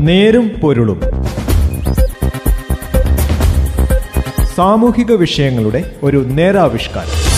നേരും പൊരുളും. സാമൂഹിക വിഷയങ്ങളുടെ ഒരു നേരാവിഷ്കാരം.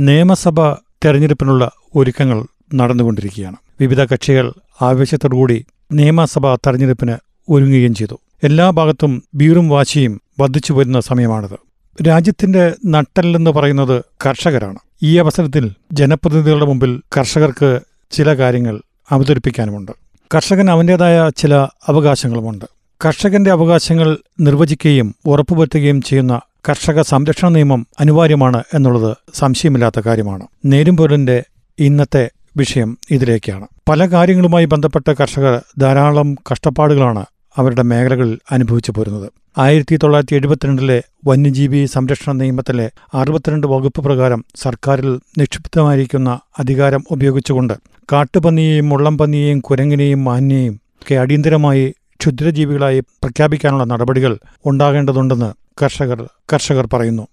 നിയമസഭ തെരഞ്ഞെടുപ്പിനുള്ള ഒരുക്കങ്ങൾ നടന്നുകൊണ്ടിരിക്കുകയാണ്. വിവിധ കക്ഷികൾ ആവേശത്തോടുകൂടി നിയമസഭാ തെരഞ്ഞെടുപ്പിന് ഒരുങ്ങുകയും ചെയ്തു. എല്ലാ ഭാഗത്തും ബീറും വാശിയും വർദ്ധിച്ചു വരുന്ന സമയമാണിത്. രാജ്യത്തിന്റെ നട്ടെല്ലെന്ന് പറയുന്നത് കർഷകരാണ്. ഈ അവസരത്തിൽ ജനപ്രതിനിധികളുടെ മുമ്പിൽ കർഷകർക്ക് ചില കാര്യങ്ങൾ അവതരിപ്പിക്കാനുമുണ്ട്. കർഷകൻ അവന്റേതായ ചില അവകാശങ്ങളുമുണ്ട്. കർഷകന്റെ അവകാശങ്ങൾ നിർവചിക്കുകയും ഉറപ്പുവരുത്തുകയും ചെയ്യുന്ന കർഷക സംരക്ഷണ നിയമം അനിവാര്യമാണ് എന്നുള്ളത് സംശയമില്ലാത്ത കാര്യമാണ്. നേരുംപൊരുളിന്റെ ഇന്നത്തെ വിഷയം ഇതിലേക്കാണ്. പല കാര്യങ്ങളുമായി ബന്ധപ്പെട്ട കർഷകർ ധാരാളം കഷ്ടപ്പാടുകളാണ് അവരുടെ മേഖലകളിൽ അനുഭവിച്ചു പോരുന്നത്. ആയിരത്തി തൊള്ളായിരത്തി എഴുപത്തിരണ്ടിലെ വന്യജീവി സംരക്ഷണ നിയമത്തിലെ അറുപത്തിരണ്ട് വകുപ്പ് പ്രകാരം സർക്കാരിൽ നിക്ഷിപ്തമായിരിക്കുന്ന അധികാരം ഉപയോഗിച്ചുകൊണ്ട് കാട്ടുപന്നിയെയും മുള്ളംപന്നിയെയും കുരങ്ങിനെയും മാന്യയും ഒക്കെ അടിയന്തരമായി ക്ഷുദ്രജീവികളായി പ്രഖ്യാപിക്കാനുള്ള നടപടികൾ ഉണ്ടാകേണ്ടതുണ്ടെന്ന് കർഷകർ കർഷകർ പറയുന്നു.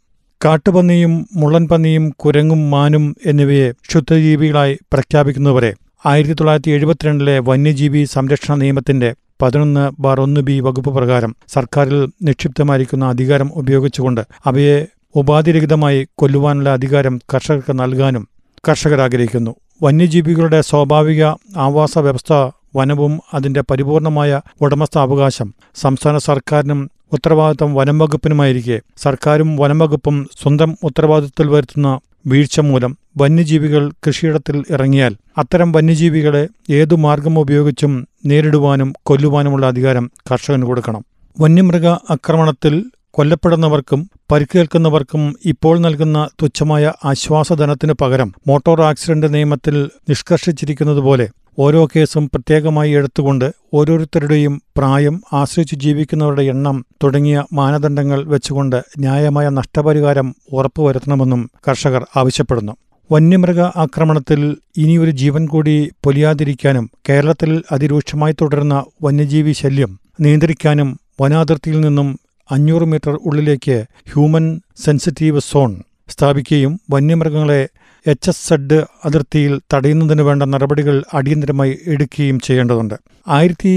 കാട്ടുപന്നിയും മുള്ളൻപന്നിയും കുരങ്ങും മാനും എന്നിവയെ ക്ഷുദ്രജീവികളായി പ്രഖ്യാപിക്കുന്നവരെ ആയിരത്തി തൊള്ളായിരത്തി എഴുപത്തിരണ്ടിലെ വന്യജീവി സംരക്ഷണ നിയമത്തിന്റെ പതിനൊന്ന് ബാർ ഒന്ന് ബി വകുപ്പ് പ്രകാരം സർക്കാരിൽ നിക്ഷിപ്തമായിരിക്കുന്ന അധികാരം ഉപയോഗിച്ചുകൊണ്ട് അവയെ ഉപാധിരഹിതമായി കൊല്ലുവാനുള്ള അധികാരം കർഷകർക്ക് നൽകാനും കർഷകർ ആഗ്രഹിക്കുന്നു വന്യജീവികളുടെ സ്വാഭാവിക ആവാസ വ്യവസ്ഥ വനവും അതിന്റെ പരിപൂർണമായ ഉടമസ്ഥാവകാശം സംസ്ഥാന സർക്കാരിനും ഉത്തരവാദിത്തം വനം വകുപ്പിനുമായിരിക്കെ സർക്കാരും വനം വകുപ്പും സ്വന്തം ഉത്തരവാദിത്തത്തിൽ വരുത്തുന്ന വീഴ്ച മൂലം വന്യജീവികൾ കൃഷിയിടത്തിൽ ഇറങ്ങിയാൽ അത്തരം വന്യജീവികളെ ഏതു മാർഗം ഉപയോഗിച്ചും നേരിടുവാനും കൊല്ലുവാനുമുള്ള അധികാരം കർഷകന് കൊടുക്കണം. വന്യമൃഗ ആക്രമണത്തിൽ കൊല്ലപ്പെടുന്നവർക്കും പരിക്കേൽക്കുന്നവർക്കും ഇപ്പോൾ നൽകുന്ന തുച്ഛമായ ആശ്വാസധനത്തിന് പകരം മോട്ടോർ ആക്സിഡന്റ് നിയമത്തിൽ നിഷ്കർഷിച്ചിരിക്കുന്നതുപോലെ ഓരോ കേസും പ്രത്യേകമായി എടുത്തുകൊണ്ട് ഓരോരുത്തരുടെയും പ്രായം ആശ്രയിച്ച് ജീവിക്കുന്നവരുടെ എണ്ണം തുടങ്ങിയ മാനദണ്ഡങ്ങൾ വെച്ചുകൊണ്ട് ന്യായമായ നഷ്ടപരിഹാരം ഉറപ്പുവരുത്തണമെന്നും കർഷകർ ആവശ്യപ്പെടുന്നു. വന്യമൃഗ ആക്രമണത്തിൽ ഇനിയൊരു ജീവൻ കൂടി പൊലിയാതിരിക്കാനും കേരളത്തിൽ അതിരൂക്ഷമായി തുടരുന്ന വന്യജീവി ശല്യം നിയന്ത്രിക്കാനും വനാതിർത്തിയിൽ നിന്നും അഞ്ഞൂറ് മീറ്റർ ഉള്ളിലേക്ക് ഹ്യൂമൻ സെൻസിറ്റീവ് സോൺ സ്ഥാപിക്കുകയും വന്യമൃഗങ്ങളെ എച്ച് എസ് സെഡ് അതിർത്തിയിൽ തടയുന്നതിന് വേണ്ട നടപടികൾ അടിയന്തരമായി എടുക്കുകയും ചെയ്യേണ്ടതുണ്ട്. ആയിരത്തി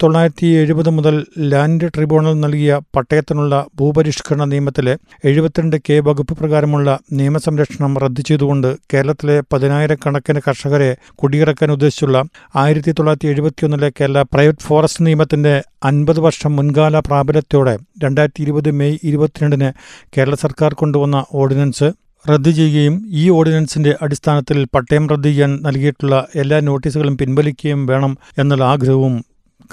തൊള്ളായിരത്തി എഴുപത് മുതൽ ലാൻഡ് ട്രിബ്യൂണൽ നൽകിയ പട്ടയത്തിനുള്ള ഭൂപരിഷ്കരണ നിയമത്തിലെ എഴുപത്തിരണ്ട് കെ വകുപ്പ് പ്രകാരമുള്ള നിയമസംരക്ഷണം റദ്ദു ചെയ്തുകൊണ്ട് കേരളത്തിലെ പതിനായിരക്കണക്കിന് കർഷകരെ കുടിയിറക്കാൻ ഉദ്ദേശിച്ചുള്ള ആയിരത്തി തൊള്ളായിരത്തി എഴുപത്തിയൊന്നിലെ കേരള പ്രൈവറ്റ് ഫോറസ്റ്റ് നിയമത്തിന്റെ അൻപത് വർഷം മുൻകാല പ്രാബല്യത്തോടെ രണ്ടായിരത്തി ഇരുപത് മെയ് ഇരുപത്തിരണ്ടിന് കേരള സർക്കാർ കൊണ്ടുവന്ന ഓർഡിനൻസ് റദ്ദു ചെയ്യുകയും ഈ ഓർഡിനൻസിന്റെ അടിസ്ഥാനത്തിൽ പട്ടയം റദ്ദു ചെയ്യാൻ നൽകിയിട്ടുള്ള എല്ലാ നോട്ടീസുകളും പിൻവലിക്കുകയും വേണം എന്നുള്ള ആഗ്രഹവും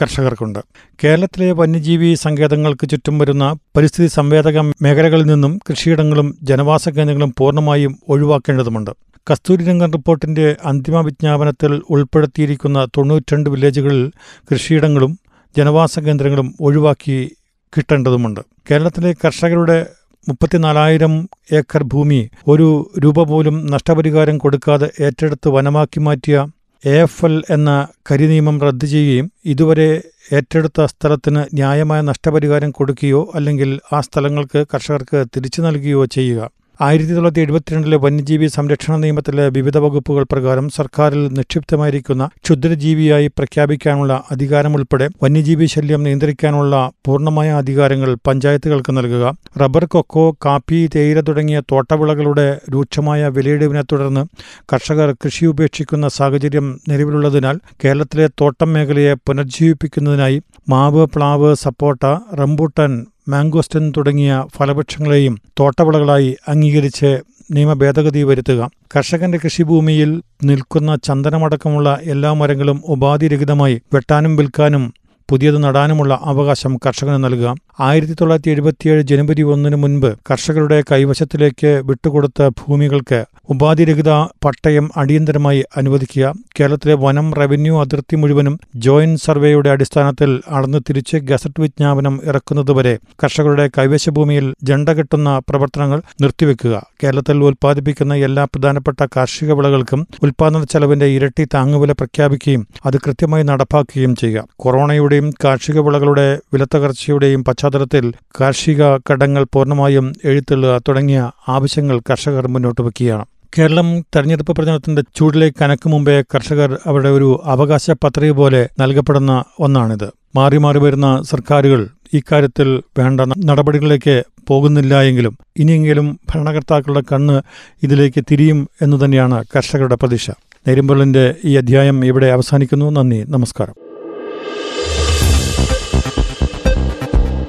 കർഷകർക്കുണ്ട്. കേരളത്തിലെ വന്യജീവി സങ്കേതങ്ങൾക്ക് ചുറ്റും വരുന്ന പരിസ്ഥിതി സംവേദക മേഖലകളിൽ നിന്നും കൃഷിയിടങ്ങളും ജനവാസ കേന്ദ്രങ്ങളും പൂർണമായും ഒഴിവാക്കേണ്ടതുണ്ട് കസ്തൂരിരംഗൻ റിപ്പോർട്ടിന്റെ അന്തിമ വിജ്ഞാപനത്തിൽ ഉൾപ്പെടുത്തിയിരിക്കുന്ന തൊണ്ണൂറ്റിരണ്ട് വില്ലേജുകളിൽ കൃഷിയിടങ്ങളും ജനവാസ കേന്ദ്രങ്ങളും ഒഴിവാക്കി കിട്ടേണ്ടതുമുണ്ട്. കേരളത്തിലെ കർഷകരുടെ മുപ്പത്തിനാലായിരം ഏക്കർ ഭൂമി ഒരു രൂപ പോലും നഷ്ടപരിഹാരം കൊടുക്കാതെ ഏറ്റെടുത്ത് വനമാക്കി മാറ്റിയ എ എഫ് എൽ എന്ന കരിനിയമം റദ്ദു ചെയ്യുകയും ഇതുവരെ ഏറ്റെടുത്ത സ്ഥലത്തിന് ന്യായമായ നഷ്ടപരിഹാരം കൊടുക്കുകയോ അല്ലെങ്കിൽ ആ സ്ഥലങ്ങൾക്ക് കർഷകർക്ക് തിരിച്ചു നൽകുകയോ ചെയ്യുക. ആയിരത്തി തൊള്ളായിരത്തി എഴുപത്തിരണ്ടിലെ വന്യജീവി സംരക്ഷണ നിയമത്തിലെ വിവിധ വകുപ്പുകൾ പ്രകാരം സർക്കാരിൽ നിക്ഷിപ്തമായിരിക്കുന്ന ക്ഷുദ്രജീവിയായി പ്രഖ്യാപിക്കാനുള്ള അധികാരമുൾപ്പെടെ വന്യജീവി ശല്യം നിയന്ത്രിക്കാനുള്ള പൂർണമായ അധികാരങ്ങൾ പഞ്ചായത്തുകൾക്ക് നൽകുക. റബ്ബർ കൊക്കോ കാപ്പി തേയില തുടങ്ങിയ തോട്ടവിളകളുടെ രൂക്ഷമായ വിലയിടിവിനെ തുടർന്ന് കർഷകർ കൃഷി ഉപേക്ഷിക്കുന്ന സാഹചര്യം നിലവിലുള്ളതിനാൽ കേരളത്തിലെ തോട്ടം മേഖലയെ പുനർജീവിപ്പിക്കുന്നതിനായി മാവ് പ്ലാവ് സപ്പോട്ട റംബൂട്ടൻ മാംഗോസ്റ്റൻ തുടങ്ങിയ ഫലവൃക്ഷങ്ങളെയും തോട്ടവിളകളായി അംഗീകരിച്ച് നിയമഭേദഗതി വരുത്തുക. കർഷകന്റെ കൃഷിഭൂമിയിൽ നിൽക്കുന്ന ചന്ദനമടക്കമുള്ള എല്ലാ മരങ്ങളും ഉപാധിരഹിതമായി വെട്ടാനും വിൽക്കാനും പുതിയത് നടാനുമുള്ള അവകാശം കർഷകന് നൽകുക. ആയിരത്തി തൊള്ളായിരത്തി എഴുപത്തിയേഴ് ജനുവരി ഒന്നിനു മുൻപ് കർഷകരുടെ കൈവശത്തിലേക്ക് വിട്ടുകൊടുത്ത ഭൂമികൾക്ക് ഉപാധിരഹിത പട്ടയം അടിയന്തരമായി അനുവദിക്കുക. കേരളത്തിലെ വനം റവന്യൂ അതിർത്തി മുഴുവനും ജോയിന്റ് സർവേയുടെ അടിസ്ഥാനത്തിൽ അളന്നു തിരിച്ച് ഗസറ്റ് വിജ്ഞാപനം ഇറക്കുന്നതുവരെ കർഷകരുടെ കൈവശ ഭൂമിയിൽ ജണ്ട കെട്ടുന്ന പ്രവർത്തനങ്ങൾ നിർത്തിവെക്കുക. കേരളത്തിൽ ഉൽപ്പാദിപ്പിക്കുന്ന എല്ലാ പ്രധാനപ്പെട്ട കാർഷിക വിളകൾക്കും ഉൽപാദന ചെലവിന്റെ ഇരട്ടി താങ്ങുവില പ്രഖ്യാപിക്കുകയും അത് കൃത്യമായി നടപ്പാക്കുകയും ചെയ്യുക. കൊറോണയുടെയും കാർഷിക വിളകളുടെ വിലത്തകർച്ചയുടെയും പശ്ചാത്തലത്തിൽ കാർഷിക കടങ്ങൾ പൂർണമായും എഴുത്തള്ളുക തുടങ്ങിയ ആവശ്യങ്ങൾ കർഷകർ മുന്നോട്ട് വയ്ക്കുകയാണ് കേരളം തെരഞ്ഞെടുപ്പ് പ്രചരണത്തിന്റെ ചൂടിലേക്ക് കനക്കു മുമ്പേ കർഷകർ അവരുടെ ഒരു അവകാശ പത്രിക പോലെ നൽകപ്പെടുന്ന ഒന്നാണിത്. മാറി മാറി വരുന്ന സർക്കാരുകൾ ഇക്കാര്യത്തിൽ വേണ്ട നടപടികളിലേക്ക് പോകുന്നില്ല എങ്കിലും ഇനിയെങ്കിലും ഭരണകർത്താക്കളുടെ കണ്ണ് ഇതിലേക്ക് തിരിയും എന്നു തന്നെയാണ് കർഷകരുടെ പ്രതീക്ഷ. നേരുമ്പൊള്ളിന്റെ ഈ അധ്യായം ഇവിടെ അവസാനിക്കുന്നു. നന്ദി. നമസ്കാരം.